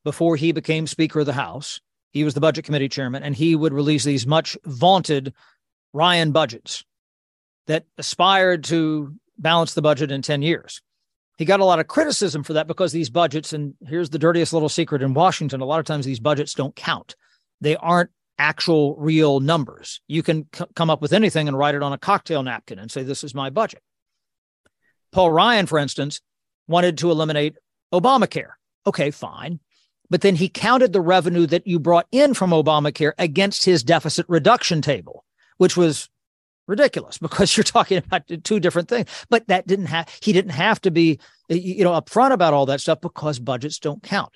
S3: before he became speaker of the house he was the budget committee chairman and he would release these much vaunted ryan budgets that aspired to balance the budget in 10 years he got a lot of criticism for that because these budgets, and here's the dirtiest little secret in Washington a lot of times these budgets don't count. They aren't actual real numbers. You can c- come up with anything and write it on a cocktail napkin and say, This is my budget. Paul Ryan, for instance, wanted to eliminate Obamacare. Okay, fine. But then he counted the revenue that you brought in from Obamacare against his deficit reduction table, which was ridiculous because you're talking about two different things. But that didn't have he didn't have to be you know upfront about all that stuff because budgets don't count.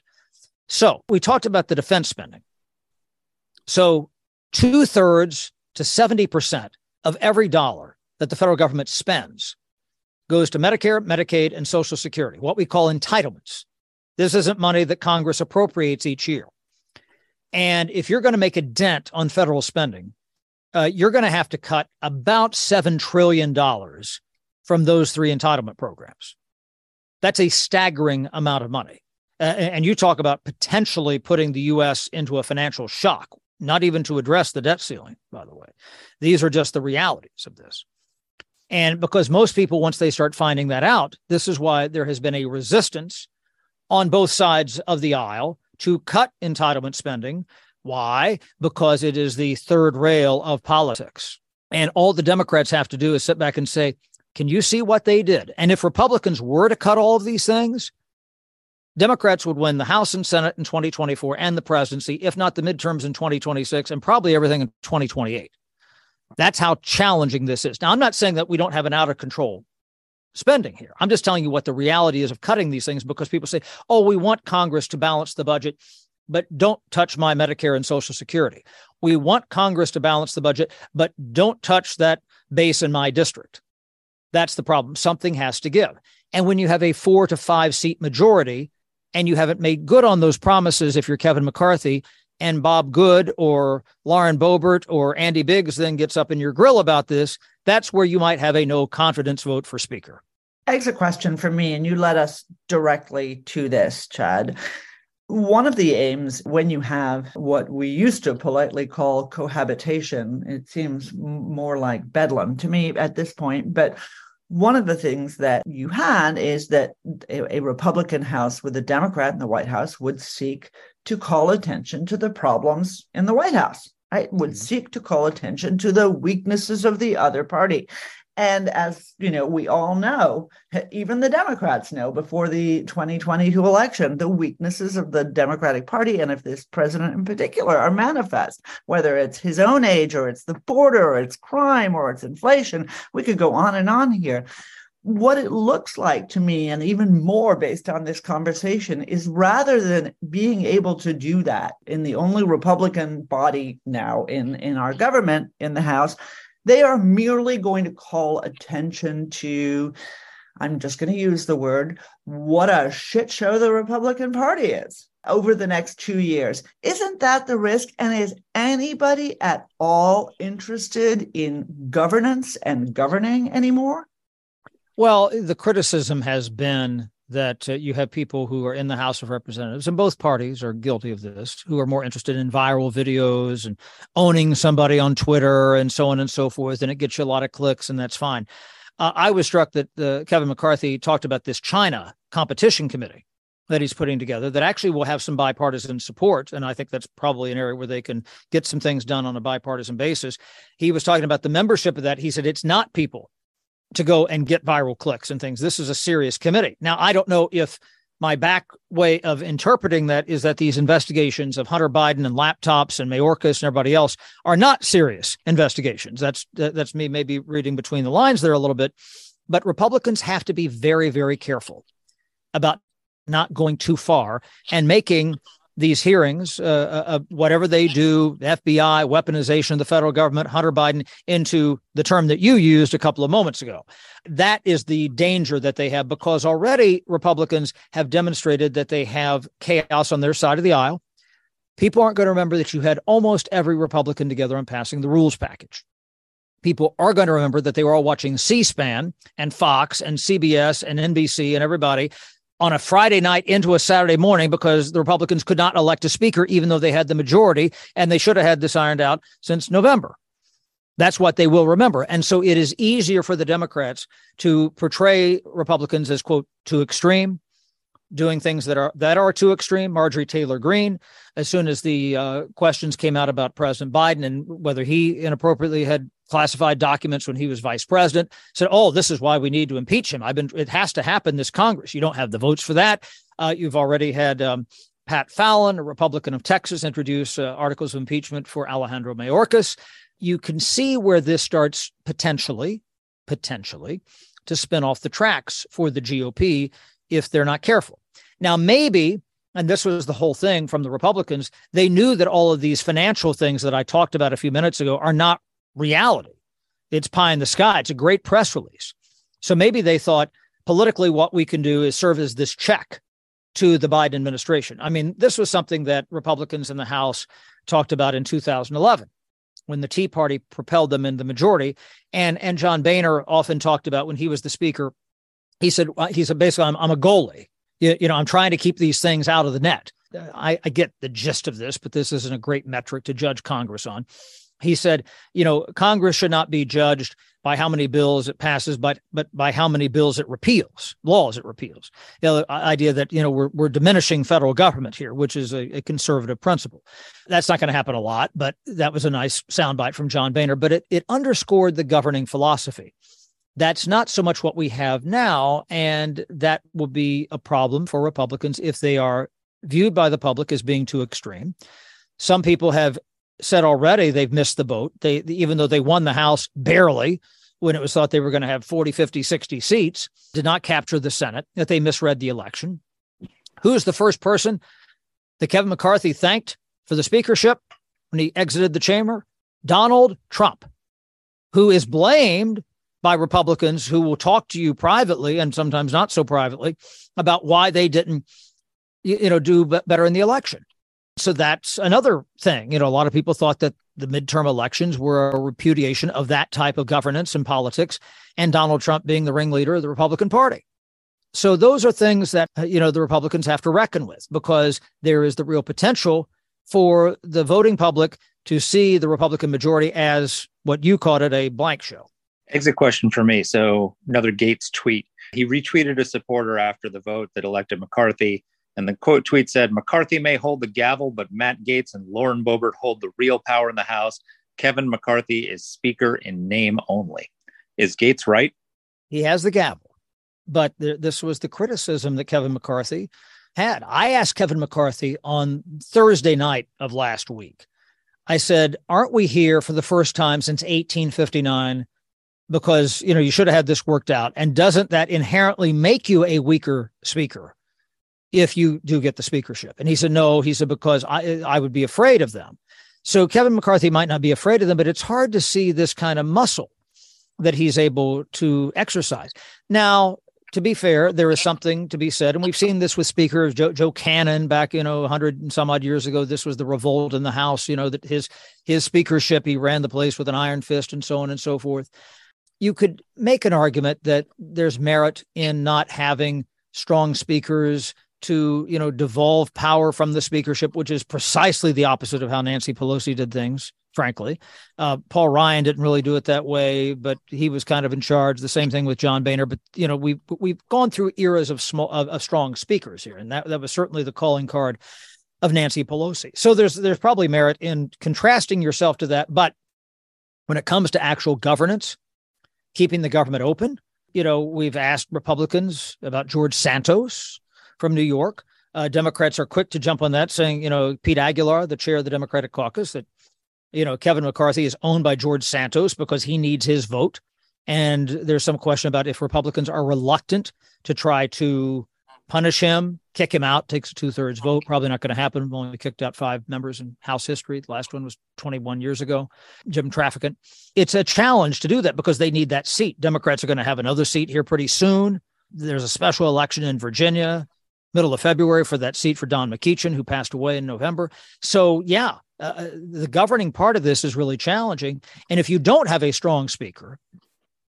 S3: So we talked about the defense spending. So two-thirds to 70% of every dollar that the federal government spends goes to medicare medicaid and social security what we call entitlements. This isn't money that congress appropriates each year. And if you're going to make a dent on federal spending uh, you're going to have to cut about $7 trillion from those three entitlement programs. That's a staggering amount of money. Uh, and you talk about potentially putting the U.S. into a financial shock, not even to address the debt ceiling, by the way. These are just the realities of this. And because most people, once they start finding that out, this is why there has been a resistance on both sides of the aisle to cut entitlement spending. Why? Because it is the third rail of politics. And all the Democrats have to do is sit back and say, can you see what they did? And if Republicans were to cut all of these things, Democrats would win the House and Senate in 2024 and the presidency, if not the midterms in 2026, and probably everything in 2028. That's how challenging this is. Now, I'm not saying that we don't have an out of control spending here. I'm just telling you what the reality is of cutting these things because people say, oh, we want Congress to balance the budget, but don't touch my Medicare and Social Security. We want Congress to balance the budget, but don't touch that base in my district. That's the problem. Something has to give. And when you have a four to five seat majority and you haven't made good on those promises, if you're Kevin McCarthy, and Bob Good or Lauren Boebert or Andy Biggs then gets up in your grill about this, that's where you might have a no confidence vote for Speaker.
S1: Exit question for me, and you led us directly to this, Chad. One of the aims when you have what we used to politely call cohabitation, it seems more like bedlam to me at this point, but one of the things that you had is that a, Republican House with a Democrat in the White House would seek to call attention to the problems in the White House. Right? Would mm-hmm. seek to call attention to the weaknesses of the other party. And as you know, we all know, even the Democrats know before the 2022 election, the weaknesses of the Democratic Party and of this president in particular are manifest, whether it's his own age or it's the border or it's crime or it's inflation. We could go on and on here what it looks like to me, and even more based on this conversation, is rather than being able to do that in the only Republican body now in, in our government in the House, they are merely going to call attention to, I'm just going to use the word, what a shit show the Republican Party is over the next two years. Isn't that the risk? And is anybody at all interested in governance and governing anymore?
S3: Well, the criticism has been that uh, you have people who are in the House of Representatives, and both parties are guilty of this, who are more interested in viral videos and owning somebody on Twitter and so on and so forth, and it gets you a lot of clicks, and that's fine. Uh, I was struck that uh, Kevin McCarthy talked about this China competition committee that he's putting together that actually will have some bipartisan support. And I think that's probably an area where they can get some things done on a bipartisan basis. He was talking about the membership of that. He said it's not people to go and get viral clicks and things. This is a serious committee. Now, I don't know if my back way of interpreting that is that these investigations of Hunter Biden and laptops and Mayorkas and everybody else are not serious investigations. That's that's me maybe reading between the lines there a little bit, but Republicans have to be very very careful about not going too far and making these hearings, uh, uh, whatever they do, FBI, weaponization of the federal government, Hunter Biden, into the term that you used a couple of moments ago. That is the danger that they have because already Republicans have demonstrated that they have chaos on their side of the aisle. People aren't going to remember that you had almost every Republican together on passing the rules package. People are going to remember that they were all watching C SPAN and Fox and CBS and NBC and everybody on a Friday night into a Saturday morning because the Republicans could not elect a speaker, even though they had the majority, and they should have had this ironed out since November. That's what they will remember. And so it is easier for the Democrats to portray Republicans as, quote, too extreme, doing things that are that are too extreme. Marjorie Taylor Greene, as soon as the uh, questions came out about President Biden and whether he inappropriately had classified documents when he was vice president, said, "Oh, this is why we need to impeach him. I've been. It has to happen this Congress. You don't have the votes for that. Uh, you've already had." Um, Pat Fallon, a Republican of Texas, introduce uh, articles of impeachment for Alejandro Mayorkas. You can see where this starts potentially, potentially, to spin off the tracks for the GOP if they're not careful. Now, maybe and this was the whole thing from the Republicans, they knew that all of these financial things that I talked about a few minutes ago are not reality. It's pie in the sky. It's a great press release. So maybe they thought politically what we can do is serve as this check to the Biden administration. I mean, this was something that Republicans in the House talked about in 2011 when the Tea Party propelled them in the majority. And, and John Boehner often talked about when he was the speaker, he said, uh, he said, basically, I'm, I'm a goalie. You, you know, I'm trying to keep these things out of the net. I, I get the gist of this, but this isn't a great metric to judge Congress on. He said, you know, Congress should not be judged by how many bills it passes, but but by how many bills it repeals, laws it repeals. The uh, idea that you know we're we're diminishing federal government here, which is a, a conservative principle. That's not going to happen a lot, but that was a nice soundbite from John Boehner. But it it underscored the governing philosophy. That's not so much what we have now, and that will be a problem for Republicans if they are viewed by the public as being too extreme. Some people have said already they've missed the boat. They even though they won the House barely when it was thought they were going to have 40, 50, 60 seats, did not capture the Senate, that they misread the election. Who is the first person that Kevin McCarthy thanked for the speakership when he exited the chamber? Donald Trump, who is blamed by Republicans who will talk to you privately and sometimes not so privately about why they didn't you know do better in the election. So that's another thing. You know, a lot of people thought that the midterm elections were a repudiation of that type of governance and politics, and Donald Trump being the ringleader of the Republican Party. So those are things that you know the Republicans have to reckon with because there is the real potential for the voting public to see the Republican majority as what you called it a blank show.
S2: Exit question for me. So another Gaetz tweet. He retweeted a supporter after the vote that elected McCarthy and the quote tweet said McCarthy may hold the gavel, but Matt Gaetz and Lauren Boebert hold the real power in the House. Kevin McCarthy is Speaker in name only. Is Gaetz right?
S3: He has the gavel. But th- this was the criticism that Kevin McCarthy had. I asked Kevin McCarthy on Thursday night of last week. I said, Aren't we here for the first time since 1859? Because, you know, you should have had this worked out. And doesn't that inherently make you a weaker speaker? If you do get the speakership. And he said, no, he said, because I, I would be afraid of them. So Kevin McCarthy might not be afraid of them, but it's hard to see this kind of muscle that he's able to exercise. Now, to be fair, there is something to be said, and we've seen this with speakers. Joe, Joe Cannon back, you know, hundred and some odd years ago. This was the revolt in the House. You know that his his speakership, he ran the place with an iron fist, and so on and so forth. You could make an argument that there's merit in not having strong speakers to you know devolve power from the speakership, which is precisely the opposite of how Nancy Pelosi did things. Frankly, uh, Paul Ryan didn't really do it that way, but he was kind of in charge. The same thing with John Boehner. But you know, we've we've gone through eras of small of, of strong speakers here, and that that was certainly the calling card of Nancy Pelosi. So there's there's probably merit in contrasting yourself to that. But when it comes to actual governance, keeping the government open, you know, we've asked Republicans about George Santos, from New York. Uh, Democrats are quick to jump on that, saying, you know, Pete Aguilar, the chair of the Democratic caucus, that, you know, Kevin McCarthy is owned by George Santos because he needs his vote. And there's some question about if Republicans are reluctant to try to punish him, kick him out, takes a two thirds vote. Probably not going to happen. We've only kicked out five members in House history. The last one was 21 years ago, Jim Traficant. It's a challenge to do that because they need that seat. Democrats are going to have another seat here pretty soon. There's a special election in Virginia middle of February for that seat for Don McEachin, who passed away in November. So, yeah, uh, uh, the governing part of this is really challenging. And if you don't have a strong speaker,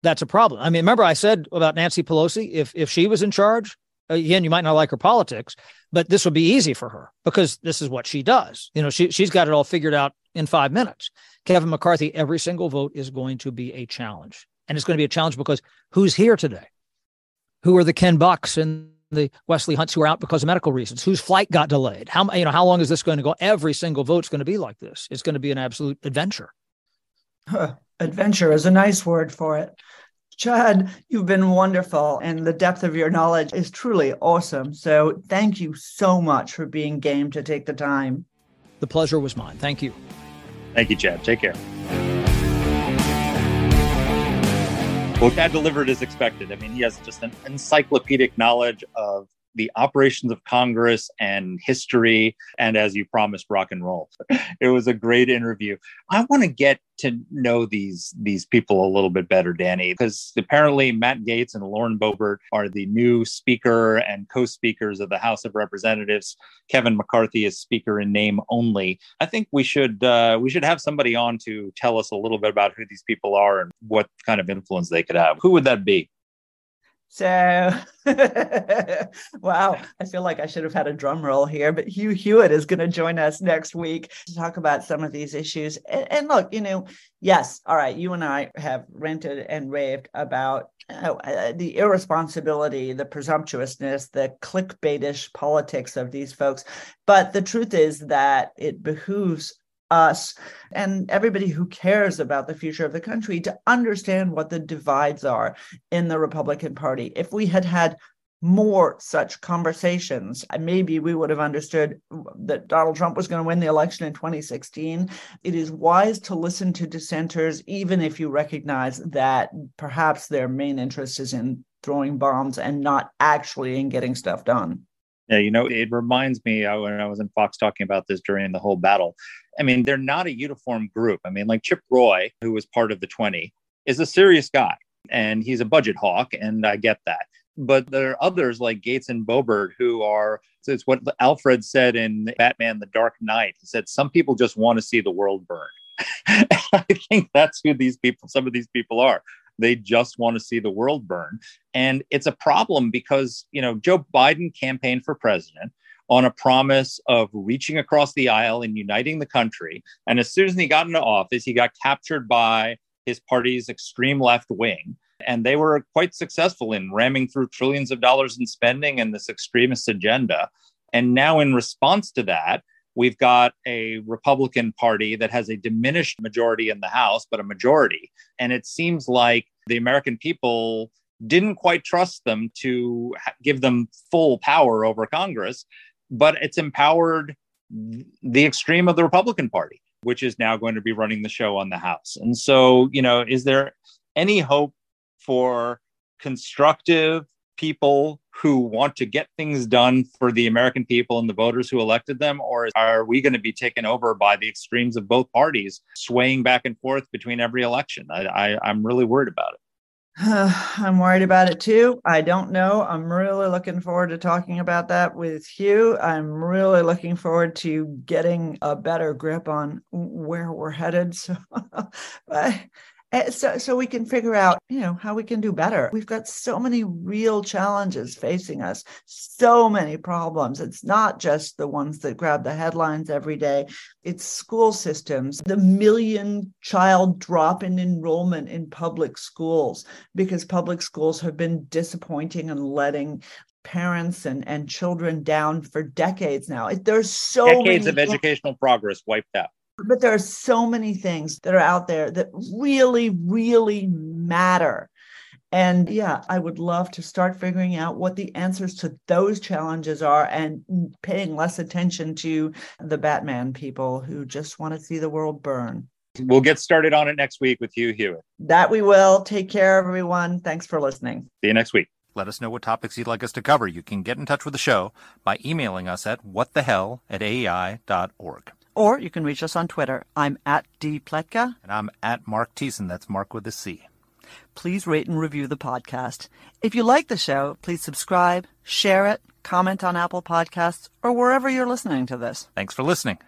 S3: that's a problem. I mean, remember I said about Nancy Pelosi, if if she was in charge, again, you might not like her politics, but this would be easy for her because this is what she does. You know, she she's got it all figured out in five minutes. Kevin McCarthy, every single vote is going to be a challenge. And it's going to be a challenge because who's here today? Who are the Ken Bucks and the Wesley Hunts who are out because of medical reasons, whose flight got delayed. How you know how long is this going to go? Every single vote's going to be like this. It's going to be an absolute adventure.
S1: Huh. Adventure is a nice word for it. Chad, you've been wonderful, and the depth of your knowledge is truly awesome. So, thank you so much for being game to take the time.
S3: The pleasure was mine. Thank you.
S2: Thank you, Chad. Take care. Well, Chad delivered as expected. I mean, he has just an encyclopedic knowledge of the operations of Congress and history, and as you promised, rock and roll. it was a great interview. I want to get to know these these people a little bit better, Danny, because apparently Matt Gaetz and Lauren Boebert are the new Speaker and co-speakers of the House of Representatives. Kevin McCarthy is Speaker in name only. I think we should uh, we should have somebody on to tell us a little bit about who these people are and what kind of influence they could have. Who would that be?
S1: So, wow, I feel like I should have had a drum roll here, but Hugh Hewitt is going to join us next week to talk about some of these issues. And, and, look, you know, yes, all right, you and I have ranted and raved about uh, the irresponsibility, the presumptuousness, the clickbaitish politics of these folks. But the truth is that it behooves us and everybody who cares about the future of the country to understand what the divides are in the Republican Party. If we had had more such conversations, maybe we would have understood that Donald Trump was going to win the election in 2016. It is wise to listen to dissenters, even if you recognize that perhaps their main interest is in throwing bombs and not actually in getting stuff done.
S2: Yeah, you know, it reminds me uh, when I was in Fox talking about this during the whole battle. I mean, they're not a uniform group. I mean, like Chip Roy, who was part of the 20, is a serious guy and he's a budget hawk, and I get that. But there are others like Gaetz and Boebert who are, it's what Alfred said in Batman The Dark Knight. He said, Some people just want to see the world burn. I think that's who these people, some of these people are. They just want to see the world burn. And it's a problem because, you know, Joe Biden campaigned for president on a promise of reaching across the aisle and uniting the country. And as soon as he got into office, he got captured by his party's extreme left wing. And they were quite successful in ramming through trillions of dollars in spending and this extremist agenda. And now, in response to that, we've got a Republican Party that has a diminished majority in the House, but a majority. And it seems like the American people didn't quite trust them to give them full power over Congress, but it's empowered the extreme of the Republican Party, which is now going to be running the show on the House. And so, you know, is there any hope for constructive people who want to get things done for the American people and the voters who elected them? Or are we going to be taken over by the extremes of both parties, swaying back and forth between every election? I, I'm really worried about it.
S1: I'm worried about it too. I don't know. I'm really looking forward to talking about that with Hugh. I'm really looking forward to getting a better grip on where we're headed. So, but Eh, so, so we can figure out, you know, how we can do better. We've got so many real challenges facing us, so many problems. It's not just the ones that grab the headlines every day. It's school systems, the million child drop in enrollment in public schools because public schools have been disappointing and letting parents and, and children down for decades now. There's so
S2: decades of educational progress wiped out
S1: but there are so many things that are out there that really, really matter. And yeah, I would love to start figuring out what the answers to those challenges are and paying less attention to the Batman people who just want to see the world burn.
S2: We'll get started on it next week with Hugh Hewitt.
S1: That we will. Take care, everyone. Thanks for listening.
S2: See you next week.
S4: Let us know what topics you'd like us to cover. You can get in touch with the show by emailing us at whatthehell at aei.org.
S1: Or you can reach us on Twitter. I'm at D. Pletka.
S4: And I'm at Marc Thiessen. That's Marc with a C.
S1: Please rate and review the podcast. If you like the show, please subscribe, share it, comment on Apple Podcasts, or wherever you're listening to this.
S4: Thanks for listening.